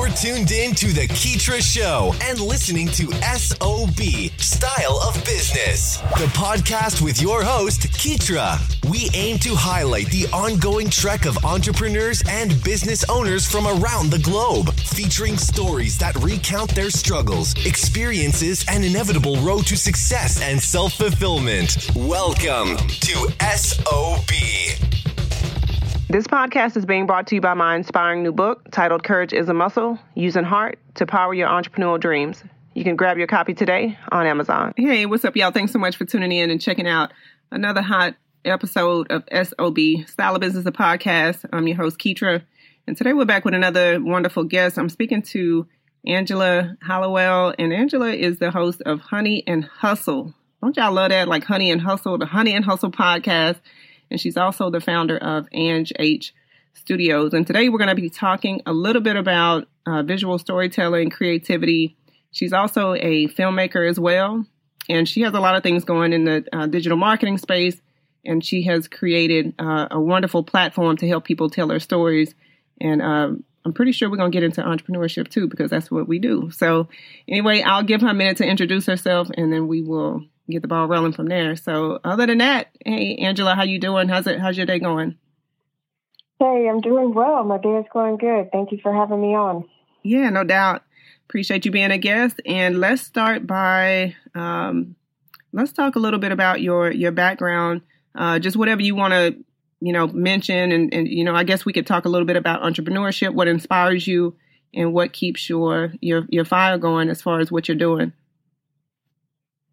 You're tuned in to The Keetria Show and listening to SOB Style of Business, the podcast with your host, Keetra. We aim to highlight the ongoing trek of entrepreneurs and business owners from around the globe, featuring stories that recount their struggles, experiences, and inevitable road to success and self fulfillment. Welcome to SOB. This podcast is being brought to you by my inspiring new book titled Courage is a Muscle Using Heart to Power Your Entrepreneurial Dreams. You can grab your copy today on Amazon. Hey, what's up, y'all? Thanks so much for tuning in and checking out another hot episode of SOB Style of Business, a podcast. I'm your host, Keetria. And today we're back with another wonderful guest. I'm speaking to Angela Hollowell, and Angela is the host of Honey and Hustle. Don't y'all love that? Like Honey and Hustle, the Honey and Hustle podcast and she's also the founder of Ang H Studios. And today we're going to be talking a little bit about uh, visual storytelling, creativity. She's also a filmmaker as well, and she has a lot of things going in the uh, digital marketing space. And she has created uh, a wonderful platform to help people tell their stories. And um, I'm pretty sure we're going to get into entrepreneurship too, because that's what we do. So, anyway, I'll give her a minute to introduce herself, and then we will get the ball rolling from there. So other than that, hey Angela, how you doing? How's it? How's your day going? Hey, I'm doing well. My day is going good. Thank you for having me on. Yeah, no doubt. Appreciate you being a guest. And let's start by um, let's talk a little bit about your your background. Uh, just whatever you want to you know mention, and and you know I guess we could talk a little bit about entrepreneurship, what inspires you, and what keeps your your your fire going as far as what you're doing.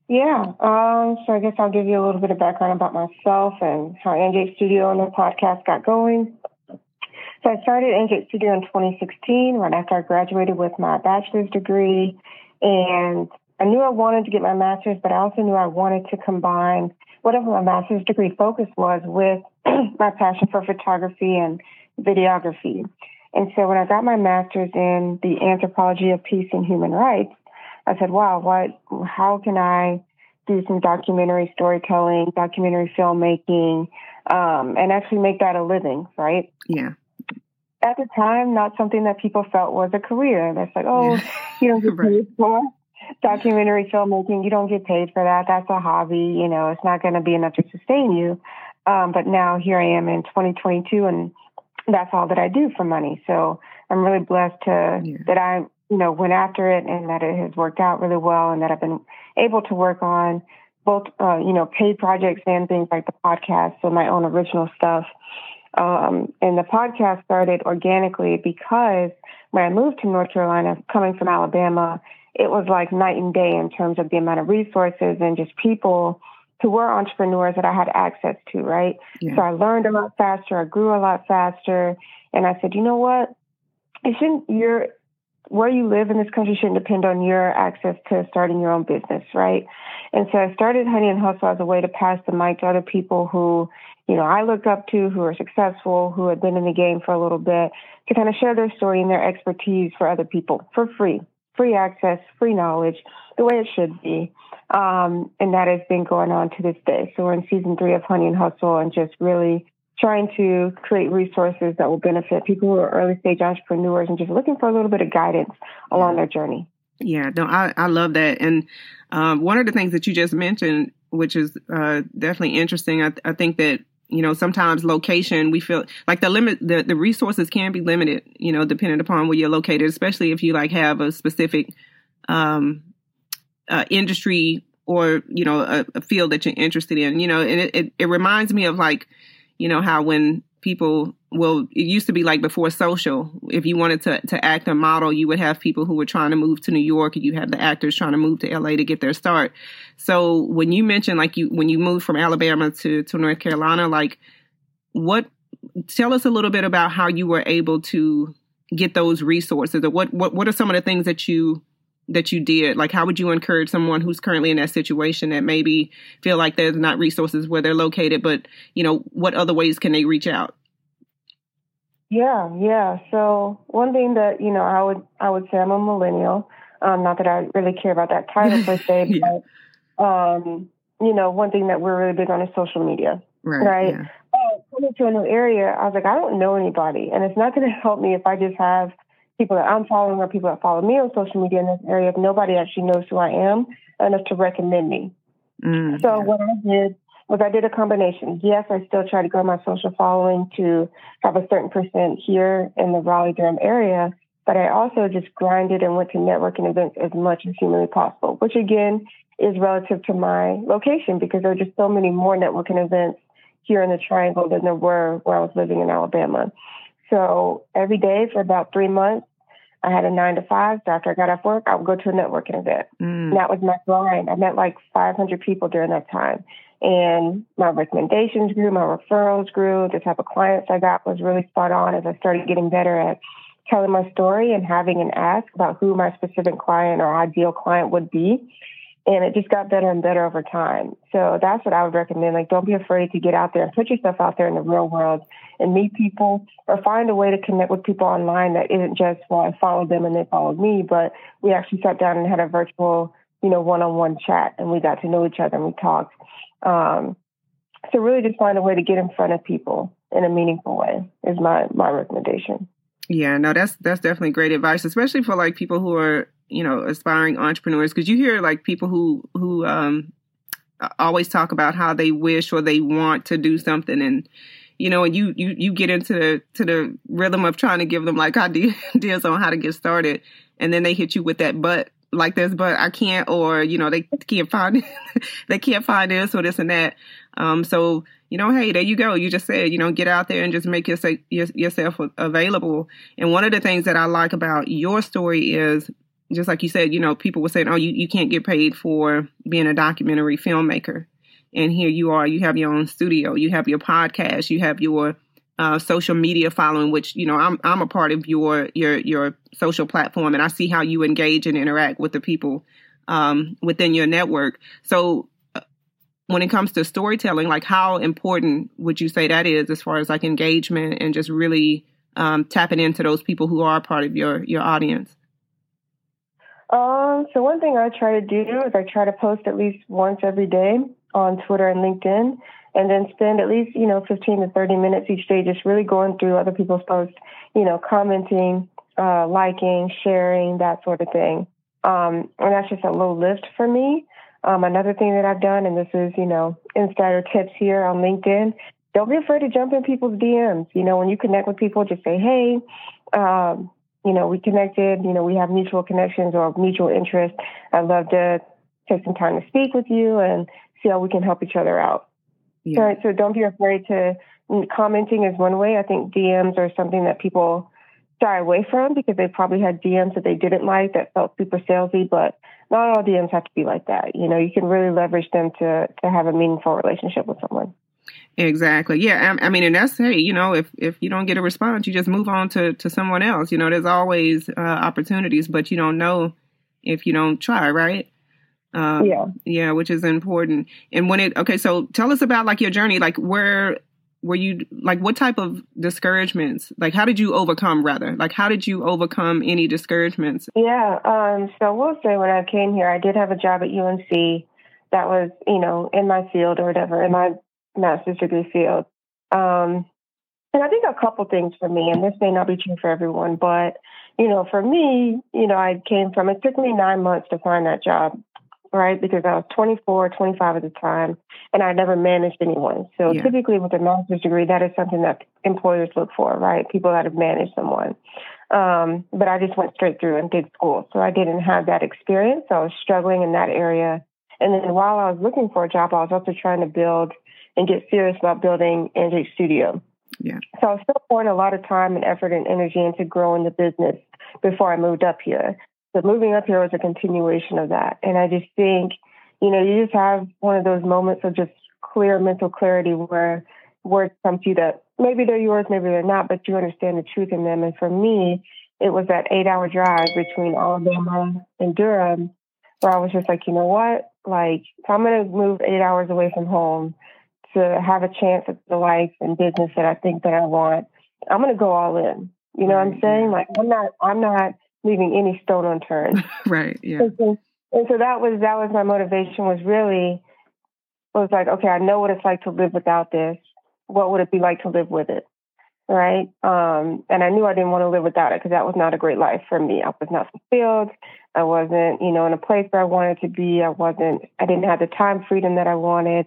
Yeah. Um, so I guess I'll give you a little bit of background about myself and how Ang H Studio and the podcast got going. So I started Ang H Studio in 2016, right after I graduated with my bachelor's degree. And I knew I wanted to get my master's, but I also knew I wanted to combine whatever my master's degree focus was with my passion for photography and videography. And so when I got my master's in the anthropology of peace and human rights, I said, wow, what, how can I do some documentary storytelling, documentary filmmaking, um, and actually make that a living, right? Yeah. At the time, not something that people felt was a career. That's like, oh, yeah. you don't get paid for documentary filmmaking. You don't get paid for that. That's a hobby. You know, it's not going to be enough to sustain you. Um, but now here I am in 2022, and that's all that I do for money. So I'm really blessed to yeah. that I you know, went after it and that it has worked out really well and that I've been able to work on both, uh, you know, paid projects and things like the podcast, so my own original stuff. Um, and the podcast started organically because when I moved to North Carolina, coming from Alabama, it was like night and day in terms of the amount of resources and just people who were entrepreneurs that I had access to, right? Yeah. So I learned a lot faster, I grew a lot faster, and I said, you know what? It shouldn't your where you live in this country shouldn't depend on your access to starting your own business, right? And so I started Honey and Hustle as a way to pass the mic to other people who, you know, I looked up to, who are successful, who had been in the game for a little bit, to kind of share their story and their expertise for other people for free, free access, free knowledge, the way it should be. Um, and that has been going on to this day. So we're in season three of Honey and Hustle and just really trying to create resources that will benefit people who are early stage entrepreneurs and just looking for a little bit of guidance along their journey. Yeah, no, I, I love that. And um, one of the things that you just mentioned, which is uh, definitely interesting, I, I think that you know sometimes location we feel like the limit the, the resources can be limited you know depending upon where you're located especially if you like have a specific um uh, industry or you know a, a, field that you're interested in you know and it, it, it reminds me of like you know how when people well it used to be like before social if you wanted to to act a model you would have people who were trying to move to new york and you have the actors trying to move to la to get their start. So when you mentioned like you when you moved from alabama to to north carolina like what tell us a little bit about how you were able to get those resources or what what what are some of the things that you that you did? Like, how would you encourage someone who's currently in that situation that maybe feel like there's not resources where they're located, but you know, what other ways can they reach out? Yeah, yeah. So one thing that you know, I would I would say I'm a millennial. Um, not that I really care about that title per se, yeah. but um, you know, one thing that we're really big on is social media, right? right? Yeah. Uh, coming to a new area, I was like, I don't know anybody, and it's not going to help me if I just have people that I'm following or people that follow me on social media in this area if nobody actually knows who I am enough to recommend me. Mm, so yeah. what I did was I did a combination. Yes, I still try to grow my social following to have a certain percent here in the Raleigh Durham area, but I also just grinded and went to networking events as much as humanly possible, which again is relative to my location because there are just so many more networking events here in the Triangle than there were where I was living in Alabama. So every day for about three months, I had a nine to five. So after I got off work, I would go to a networking event. Mm. that was my grind. I met like 500 people during that time. And my recommendations grew, my referrals grew. The type of clients I got was really spot on as I started getting better at telling my story and having an ask about who my specific client or ideal client would be. And it just got better and better over time. So that's what I would recommend. Like, don't be afraid to get out there and put yourself out there in the real world and meet people or find a way to connect with people online that isn't just, well, I followed them and they followed me, but we actually sat down and had a virtual, you know, one on one chat and we got to know each other and we talked. Um, so really just find a way to get in front of people in a meaningful way is my, my recommendation. Yeah, no, that's that's definitely great advice, especially for like people who are you know aspiring entrepreneurs, because you hear like people who who um, always talk about how they wish or they want to do something, and you know, and you you you get into the to the rhythm of trying to give them like ideas on how to get started, and then they hit you with that but like this, but I can't, or you know, they can't find they can't find this or this and that. Um, so you know, hey, there you go. You just said, you know, get out there and just make yourself, yourself available. And one of the things that I like about your story is, just like you said, you know, people were saying, oh, you, you can't get paid for being a documentary filmmaker. And here you are, you have your own studio, you have your podcast, you have your uh, social media following, which, you know, I'm, I'm a part of your, your, your social platform and I see how you engage and interact with the people um, within your network. So when it comes to storytelling, like how important would you say that is as far as like engagement and just really um, tapping into those people who are part of your your audience? Um, so one thing I try to do is I try to post at least once every day on Twitter and LinkedIn, and then spend at least you know 15 to 30 minutes each day just really going through other people's posts, you know, commenting, uh, liking, sharing, that sort of thing. Um, and that's just a low lift for me. Um, another thing that I've done, and this is, you know, insider tips here on LinkedIn, don't be afraid to jump in people's DMs. You know, when you connect with people, just say, hey, um, you know, we connected, you know, we have mutual connections or mutual interest. I'd love to take some time to speak with you and see how we can help each other out. Yeah. Right, so don't be afraid to mm, commenting is one way. I think DMs are something that people shy away from because they probably had DMs that they didn't like that felt super salesy, but not all DMs have to be like that. You know, you can really leverage them to to have a meaningful relationship with someone. Exactly. Yeah. I, I, mean, and that's hey, you know, if if you don't get a response, you just move on to to someone else. You know, there's always uh, opportunities, but you don't know if you don't try, right? Um, yeah. Yeah, which is important. And when it okay, so tell us about like your journey, like where were you like what type of discouragements like how did you overcome rather like how did you overcome any discouragements yeah um so we'll say when i came here i did have a job at unc that was you know in my field or whatever in my master's degree field um and i think a couple things for me and this may not be true for everyone but you know for me you know i came from it took me nine months to find that job right? Because I was 24, 25 at the time, and I never managed anyone. So yeah. typically with a master's degree, that is something that employers look for, right? People that have managed someone. Um, but I just went straight through and did school. So I didn't have that experience. So I was struggling in that area. And then while I was looking for a job, I was also trying to build and get serious about building Ang H Studio. Yeah. So I was still pouring a lot of time and effort and energy into growing the business before I moved up here. So moving up here was a continuation of that. And I just think, you know, you just have one of those moments of just clear mental clarity where words come to you that maybe they're yours, maybe they're not, but you understand the truth in them. And for me, it was that eight hour drive between Alabama and Durham where I was just like, you know what? Like, if I'm going to move eight hours away from home to have a chance at the life and business that I think that I want, I'm going to go all in. You know what I'm saying? Like, I'm not, I'm not leaving any stone unturned. right. Yeah. And so, and so that was that was my motivation was really was like, okay, I know what it's like to live without this. What would it be like to live with it? right? Um, and I knew I didn't want to live without it because that was not a great life for me. I was not fulfilled. I wasn't, you know, in a place where I wanted to be. I wasn't, I didn't have the time freedom that I wanted.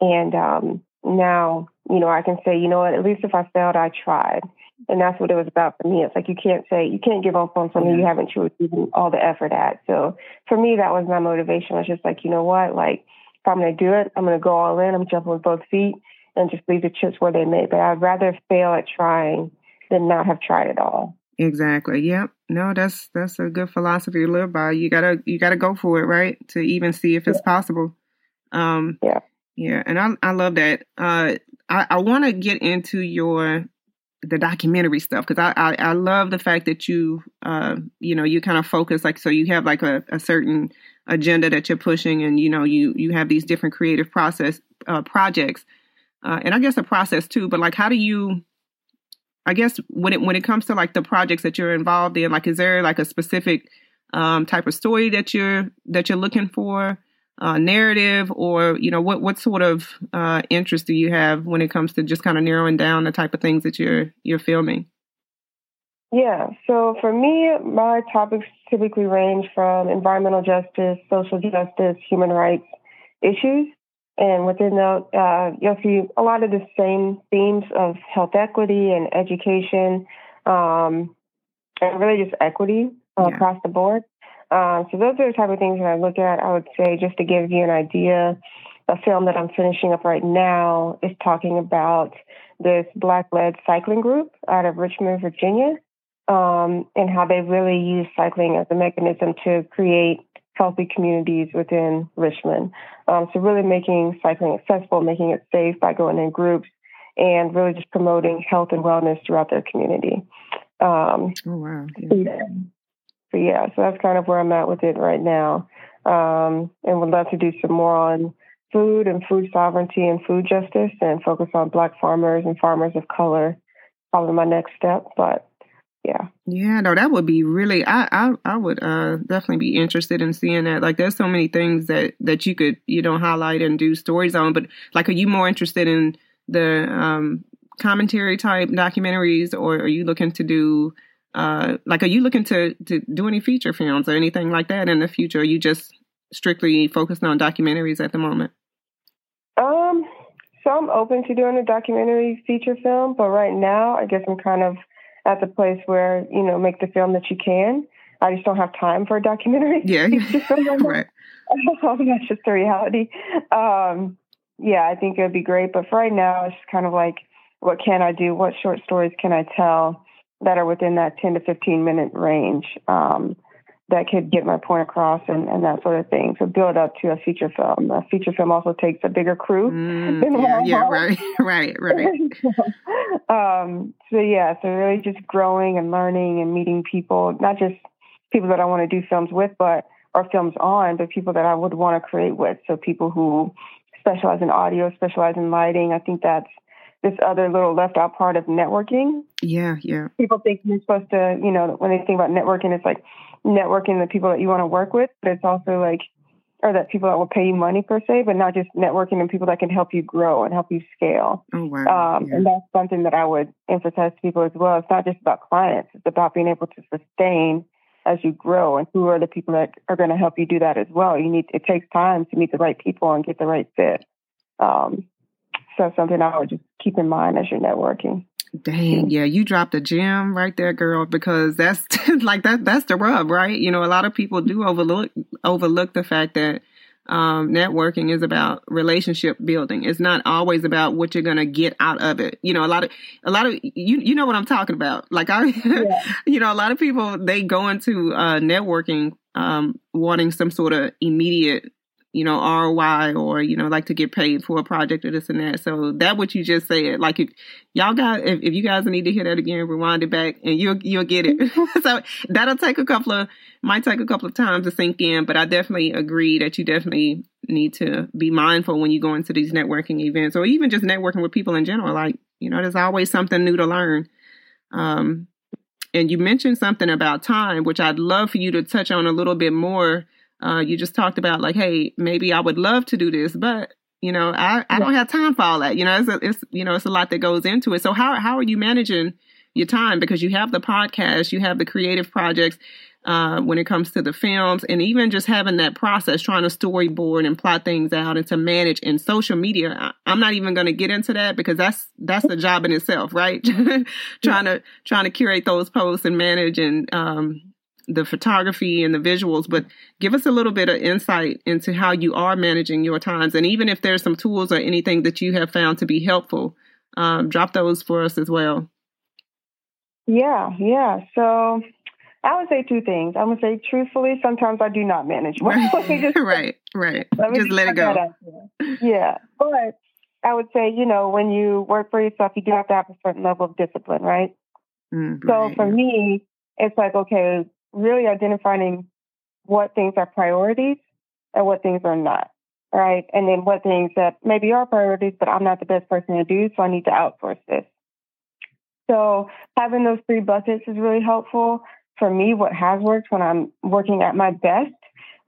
And um, now, you know, I can say, you know what, at least if I failed, I tried. And that's what it was about for me. It's like you can't say, you can't give up on something you haven't truly given all the effort at. So for me, that was my motivation. I was just like, you know what, like, if I'm going to do it, I'm going to go all in. I'm jumping with both feet and just leave the chips where they may. But I'd rather fail at trying than not have tried at all. Exactly. Yep. No, that's that's a good philosophy to live by. You gotta you gotta go for it, right? To even see if it's yeah. possible. Um, yeah. Yeah, and I I love that. Uh, I I want to get into your the documentary stuff because I, I, I love the fact that you uh you know you kind of focus like so you have like a, a certain agenda that you're pushing and you know you you have these different creative process uh, projects uh, and I guess a process too. But like, how do you? I guess when it when it comes to like the projects that you're involved in, like, is there like a specific um, type of story that you're that you're looking for, uh, narrative, or you know, what what sort of uh, interest do you have when it comes to just kind of narrowing down the type of things that you're you're filming? Yeah, so for me, my topics typically range from environmental justice, social justice, human rights issues. And within that, uh, you'll see a lot of the same themes of health equity and education, um, and really just equity uh, yeah. across the board. Um, so those are the type of things that I look at. I would say just to give you an idea, a film that I'm finishing up right now is talking about this black-led cycling group out of Richmond, Virginia, um, and how they really use cycling as a mechanism to create healthy communities within Richmond. Um, so really making cycling accessible, making it safe by going in groups, and really just promoting health and wellness throughout their community. Um, oh wow! Yeah. So yeah, so that's kind of where I'm at with it right now, um, and would love to do some more on food and food sovereignty and food justice, and focus on Black farmers and farmers of color. Probably my next step, but yeah. Yeah no that would be really i i, I would uh definitely be interested in seeing that. Like there's so many things that that you could you know highlight and do stories on but like are you more interested in the um commentary type documentaries or are you looking to do uh like are you looking to to do any feature films or anything like that in the future are you just strictly focused on documentaries at the moment um so i'm open to doing a documentary feature film but right now i guess i'm kind of at the place where you know make the film that you can. I just don't have time for a documentary. Yeah, right. that's just the reality. Um, yeah, I think it would be great, but for right now, it's kind of like, what can I do? What short stories can I tell that are within that 10 to 15 minute range? Um, that could get my point across and, and that sort of thing. So build up to a feature film. A feature film also takes a bigger crew. Mm, yeah, yeah, right, right, right. um, so yeah, so really just growing and learning and meeting people, not just people that I want to do films with, but or films on, but people that I would want to create with. So people who specialize in audio, specialize in lighting. I think that's this other little left out part of networking. Yeah, yeah. People think you're supposed to, you know, when they think about networking, it's like networking the people that you want to work with, but it's also like, or that people that will pay you money per se, but not just networking and people that can help you grow and help you scale. Oh, wow. Um, yeah. And that's something that I would emphasize to people as well. It's not just about clients, it's about being able to sustain as you grow and who are the people that are going to help you do that as well. You need, it takes time to meet the right people and get the right fit. Um, that's something I would just keep in mind as you're networking. Dang, yeah, you dropped a gem right there, girl, because that's like that that's the rub, right? You know, a lot of people do overlook overlook the fact that um, networking is about relationship building. It's not always about what you're gonna get out of it. You know, a lot of a lot of you you know what I'm talking about. Like I, yeah. you know, a lot of people they go into uh, networking um, wanting some sort of immediate you know, ROI or, you know, like to get paid for a project or this and that. So that what you just said, like if y'all got, if, if you guys need to hear that again, rewind it back and you'll, you'll get it. so that'll take a couple of, might take a couple of times to sink in, but I definitely agree that you definitely need to be mindful when you go into these networking events or even just networking with people in general. Like, you know, there's always something new to learn. Um, and you mentioned something about time, which I'd love for you to touch on a little bit more uh, you just talked about like, hey, maybe I would love to do this, but You know, I, I don't have time for all that. You know, it's, a, it's, you know, it's a lot that goes into it. So how, how are you managing your time? Because you have the podcast, you have the creative projects, uh, when it comes to the films and even just having that process, trying to storyboard and plot things out and to manage in social media. I, am not even going to get into that because that's, that's the job in itself, right? trying to, trying to curate those posts and manage and, um, the photography and the visuals, but give us a little bit of insight into how you are managing your times. And even if there's some tools or anything that you have found to be helpful, um, drop those for us as well. Yeah, yeah. So I would say two things. I would say truthfully, sometimes I do not manage well. just, right, right. Let just, just let it go. Yeah, but I would say, you know, when you work for yourself, you do have to have a certain level of discipline, right? Mm, so right. for me, it's like, okay, really identifying what things are priorities and what things are not, right? And then what things that maybe are priorities, but I'm not the best person to do, so I need to outsource this. So having those three buckets is really helpful for me, what has worked when I'm working at my best,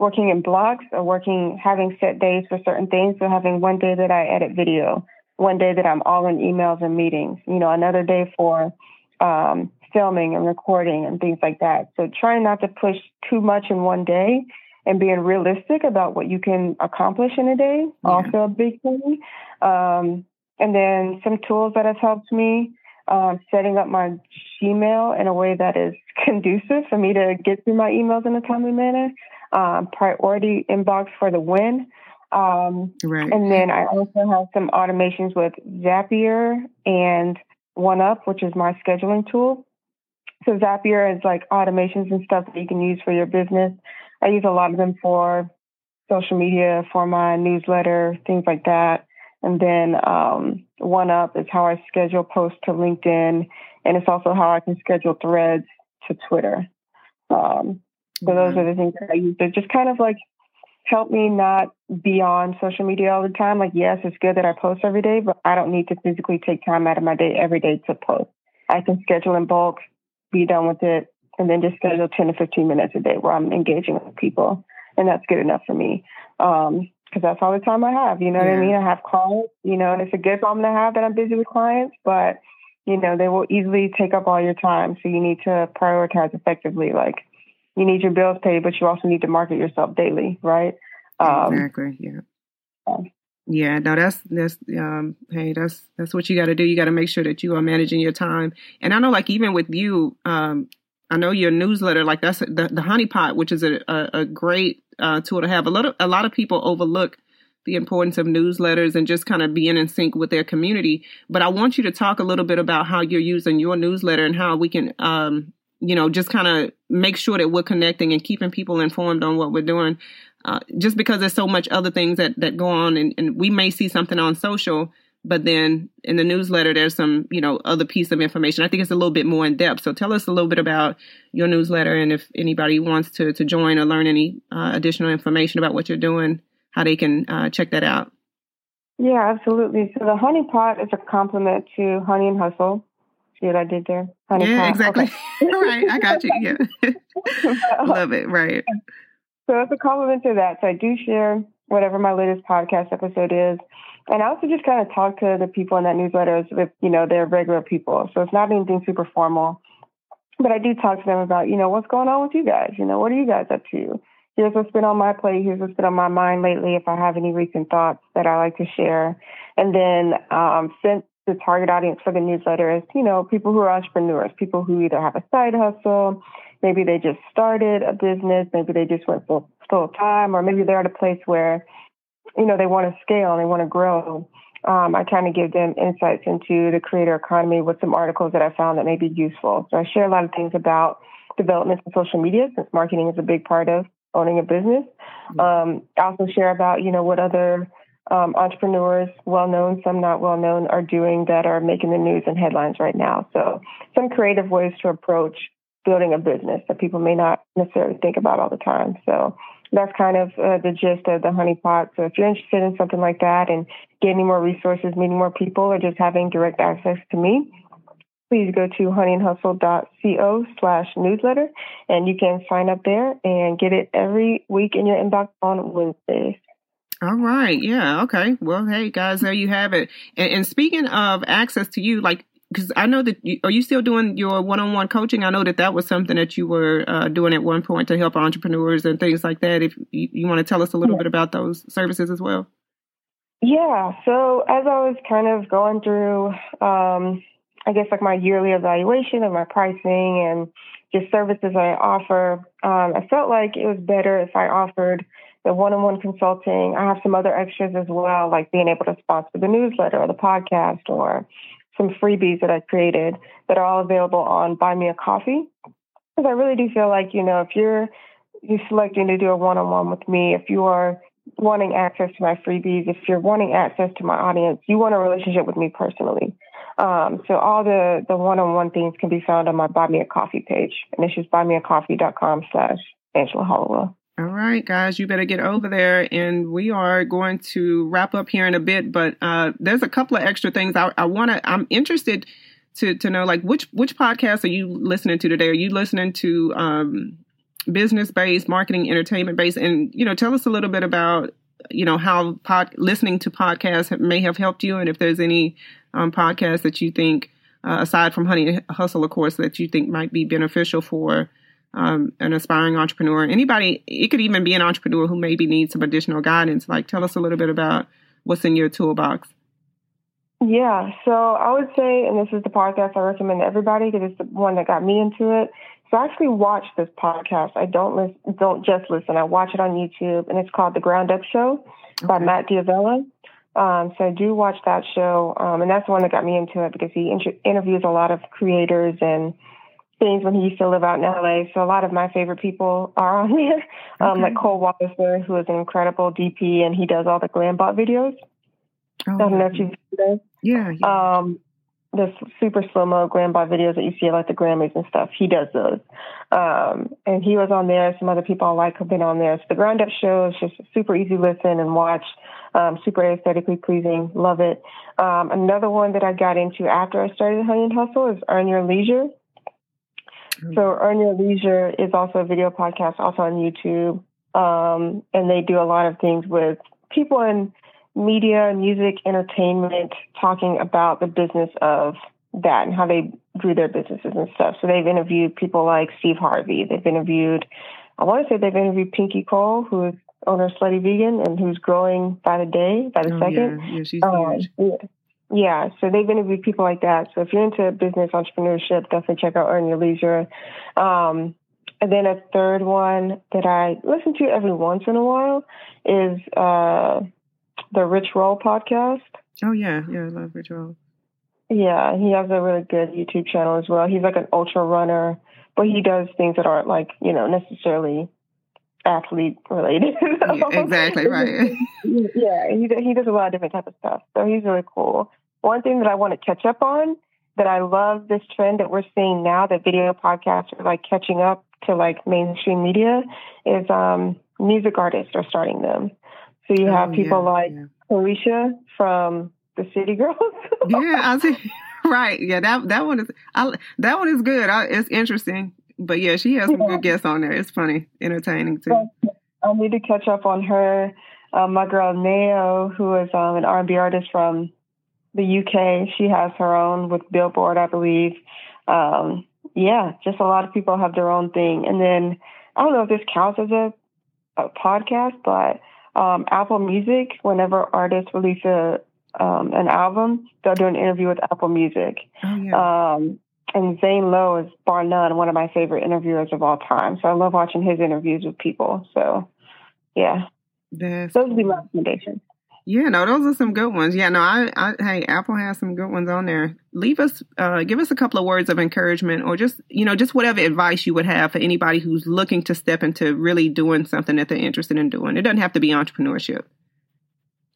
working in blocks or working, having set days for certain things. So having one day that I edit video, one day that I'm all in emails and meetings, you know, another day for um, filming and recording and things like that. So trying not to push too much in one day and being realistic about what you can accomplish in a day, yeah. also a big thing. Um, and then some tools that have helped me um, setting up my Gmail in a way that is conducive for me to get through my emails in a timely manner. Um, priority inbox for the win. Um, right. And then I also have some automations with Zapier and OneUp, which is my scheduling tool. So Zapier is like automations and stuff that you can use for your business. I use a lot of them for social media, for my newsletter, things like that. And then um, OneUp is how I schedule posts to LinkedIn, and it's also how I can schedule threads to Twitter. Um, so those are the things that I use. They just kind of like help me not be on social media all the time. Like, yes, it's good that I post every day, but I don't need to physically take time out of my day every day to post. I can schedule in bulk, be done with it, and then just schedule 10 to 15 minutes a day where I'm engaging with people. And that's good enough for me. Um, because that's all the time I have. You know yeah. what I mean? I have clients, you know, and it's a good problem to have that I'm busy with clients, but you know, they will easily take up all your time. So you need to prioritize effectively. Like you need your bills paid, but you also need to market yourself daily, right? Um, exactly. Yeah. Yeah, no, that's that's um hey, that's that's what you gotta do. You gotta make sure that you are managing your time. And I know like even with you, um, I know your newsletter, like that's the, the honeypot, which is a, a, a great uh, tool to have. A lot of a lot of people overlook the importance of newsletters and just kind of being in sync with their community. But I want you to talk a little bit about how you're using your newsletter and how we can, um, you know, just kind of make sure that we're connecting and keeping people informed on what we're doing. Uh, just because there's so much other things that that go on, and, and we may see something on social but then in the newsletter there's some you know other piece of information. I think it's a little bit more in depth. So tell us a little bit about your newsletter and if anybody wants to to join or learn any uh, additional information about what you're doing how they can uh, check that out. Yeah absolutely. So the honey pot is a complement to honey and hustle. See what i did there? Honey yeah pot. exactly. Okay. right i got you. Yeah. Love it. Right so it's a compliment to that so i do share whatever my latest podcast episode is and I also just kind of talk to the people in that newsletter as if, you know, they're regular people. So it's not anything super formal. But I do talk to them about, you know, what's going on with you guys? You know, what are you guys up to? Here's what's been on my plate. Here's what's been on my mind lately. If I have any recent thoughts that I like to share. And then um, since the target audience for the newsletter is, you know, people who are entrepreneurs, people who either have a side hustle, maybe they just started a business, maybe they just went full, full time, or maybe they're at a place where you know, they want to scale, and they want to grow. Um, I kind of give them insights into the creator economy with some articles that I found that may be useful. So I share a lot of things about developments in social media since marketing is a big part of owning a business. Mm-hmm. Um, I also share about, you know, what other um, entrepreneurs, well known, some not well known, are doing that are making the news and headlines right now. So some creative ways to approach building a business that people may not necessarily think about all the time. So that's kind of uh, the gist of the honeypot. So if you're interested in something like that and getting more resources, meeting more people, or just having direct access to me, please go to honeyandhustle.co slash newsletter and you can sign up there and get it every week in your inbox on Wednesdays. All right. Yeah. Okay. Well, hey guys, there you have it. And, and speaking of access to you, like, because I know that you, are you still doing your one-on-one coaching? I know that that was something that you were uh, doing at one point to help entrepreneurs and things like that. If you, you want to tell us a little yeah. bit about those services as well. Yeah. So as I was kind of going through, um, I guess like my yearly evaluation of my pricing and just services I offer, um, I felt like it was better if I offered the one-on-one consulting. I have some other extras as well, like being able to sponsor the newsletter or the podcast or some freebies that I created that are all available on Buy Me a Coffee. Because I really do feel like, you know, if you're you selecting to do a one-on-one with me, if you are wanting access to my freebies, if you're wanting access to my audience, you want a relationship with me personally. Um, so all the the one-on-one things can be found on my Buy Me a Coffee page, and it's just buymeacoffee.com slash Angela Hollowell. All right, guys, you better get over there. And we are going to wrap up here in a bit, but uh, there's a couple of extra things I, I want to, I'm interested to, to know, like, which, which podcast are you listening to today? Are you listening to um, business based, marketing, entertainment based? And, you know, tell us a little bit about, you know, how pod, listening to podcasts may have helped you. And if there's any um, podcasts that you think, uh, aside from Honey Hustle, of course, that you think might be beneficial for um, an aspiring entrepreneur, anybody, it could even be an entrepreneur who maybe needs some additional guidance. Like, tell us a little bit about what's in your toolbox. Yeah, so I would say, and this is the podcast I recommend to everybody because it's the one that got me into it. So I actually watch this podcast. I don't listen, don't just listen. I watch it on YouTube, and it's called The Ground Up Show okay. by Matt D'Avella. Um, so I do watch that show, um, and that's the one that got me into it because he inter- interviews a lot of creators and things when he used to live out in LA. So a lot of my favorite people are on there, um, okay. like Cole Walliser, who is an incredible DP, and he does all the Glambot videos. Oh, I don't know if you've seen those. Yeah. yeah. Um, the super slow mo Glambot videos that you see at like the Grammys and stuff. He does those. Um, and he was on there. Some other people I like have been on there. So the Ground Up Show is just super easy listen and watch. Um, super aesthetically pleasing. Love it. Um, another one that I got into after I started the Honey and Hustle is Earn Your Leisure. So Earn Your Leisure is also a video podcast, also on YouTube. Um, and they do a lot of things with people in media, music, entertainment, talking about the business of that and how they grew their businesses and stuff. So they've interviewed people like Steve Harvey. They've interviewed, I want to say they've interviewed Pinky Cole, who is owner of Slutty Vegan and who's growing by the day, by the oh, second. Yeah, yeah she's um, huge. Yeah, so they've interviewed people like that. So if you're into business entrepreneurship, definitely check out Earn Your Leisure. Um, and then a third one that I listen to every once in a while is uh, the Rich Roll podcast. Oh yeah, yeah, I love Rich Roll. Yeah, he has a really good YouTube channel as well. He's like an ultra runner, but he does things that aren't like you know necessarily athlete related. yeah, exactly right. yeah, he he does a lot of different type of stuff. So he's really cool. One thing that I want to catch up on that I love this trend that we're seeing now that video podcasts are like catching up to like mainstream media is um, music artists are starting them. So you have oh, people yeah, like yeah. Caresha from the City Girls. yeah, I see. Right. Yeah, that that one is I, that one is good. I, it's interesting. But yeah, she has some yeah. good guests on there. It's funny, entertaining too. I need to catch up on her. Uh, my girl Nao, who is um, an R&B artist from the UK. She has her own with Billboard, I believe. Um, yeah, just a lot of people have their own thing. And then I don't know if this counts as a, a podcast, but um, Apple Music, whenever artists release a um, an album, they'll do an interview with Apple Music. Oh, yeah. Um, and Zane Lowe is bar none one of my favorite interviewers of all time. So I love watching his interviews with people. So yeah, That's those would be my recommendations. Yeah, no, those are some good ones. Yeah, no, I, I hey, Apple has some good ones on there. Leave us, uh, give us a couple of words of encouragement, or just you know, just whatever advice you would have for anybody who's looking to step into really doing something that they're interested in doing. It doesn't have to be entrepreneurship.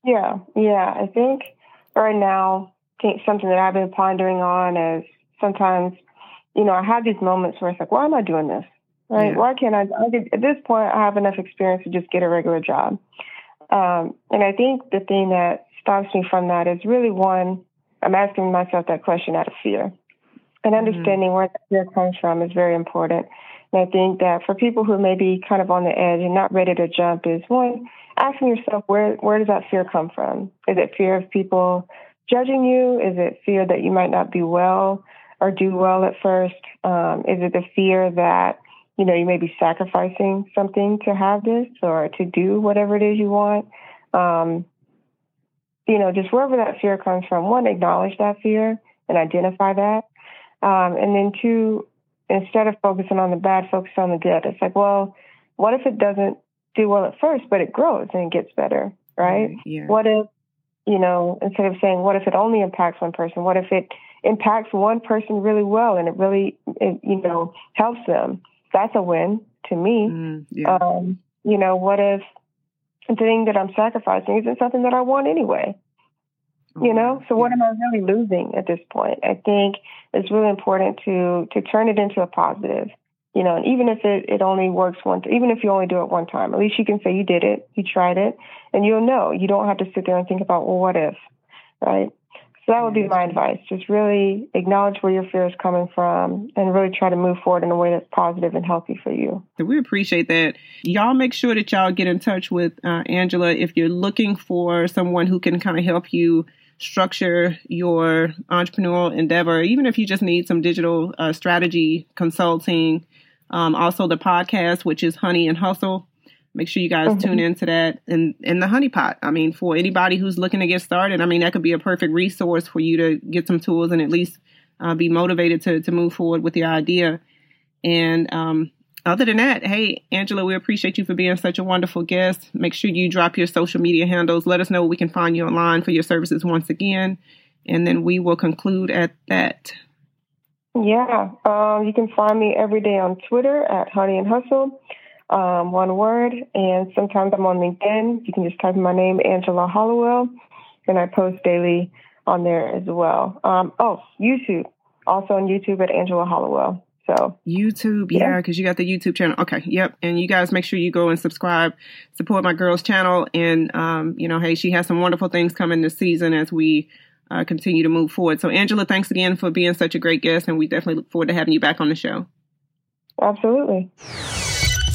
Yeah, yeah, I think right now, think something that I've been pondering on is sometimes, you know, I have these moments where it's like, why am I doing this? Right? Yeah. Why can't I? I did, at this point, I have enough experience to just get a regular job. Um, and I think the thing that stops me from that is really one, I'm asking myself that question out of fear. And mm-hmm. understanding mm-hmm. where that fear comes from is very important. And I think that for people who may be kind of on the edge and not ready to jump is one, asking yourself where where does that fear come from? Is it fear of people judging you? Is it fear that you might not be well or do well at first? Um, is it the fear that you know you may be sacrificing something to have this or to do whatever it is you want? Um, you know, just wherever that fear comes from, one, acknowledge that fear and identify that. Um, and then two, instead of focusing on the bad, focus on the good. It's like, well, what if it doesn't do well at first, but it grows and it gets better, right? Yeah. What if, you know, instead of saying, what if it only impacts one person? What if it impacts one person really well and it really, it, you know, helps them? That's a win to me. Mm, yeah. Um, you know, what if the thing that I'm sacrificing isn't something that I want anyway? You know, so what am I really losing at this point? I think it's really important to to turn it into a positive. You know, and even if it, it only works once, even if you only do it one time, at least you can say you did it, you tried it, and you'll know. You don't have to sit there and think about, well, what if, right? So that would be my advice. Just really acknowledge where your fear is coming from and really try to move forward in a way that's positive and healthy for you. We appreciate that. Y'all make sure that y'all get in touch with uh, Angela if you're looking for someone who can kind of help you structure your entrepreneurial endeavor, even if you just need some digital uh, strategy consulting. Um, also, the podcast, which is Honey and Hustle. Make sure you guys mm-hmm. tune into that. And in the Honey Pot. I mean, for anybody who's looking to get started, I mean, that could be a perfect resource for you to get some tools and at least uh, be motivated to to move forward with your idea. And um, other than that, hey, Angela, we appreciate you for being such a wonderful guest. Make sure you drop your social media handles. Let us know where we can find you online for your services once again. And then we will conclude at that. Yeah, um, you can find me every day on Twitter at Honey and Hustle, um, one word. And sometimes I'm on LinkedIn. You can just type in my name, Angela Hollowell, and I post daily on there as well. Um, oh, YouTube, also on YouTube at Angela Hollowell. So YouTube, yeah, because yeah, you got the YouTube channel. Okay, yep. And you guys make sure you go and subscribe, support my girl's channel, and um, you know, hey, she has some wonderful things coming this season as we uh, continue to move forward. So, Angela, thanks again for being such a great guest, and we definitely look forward to having you back on the show. Absolutely.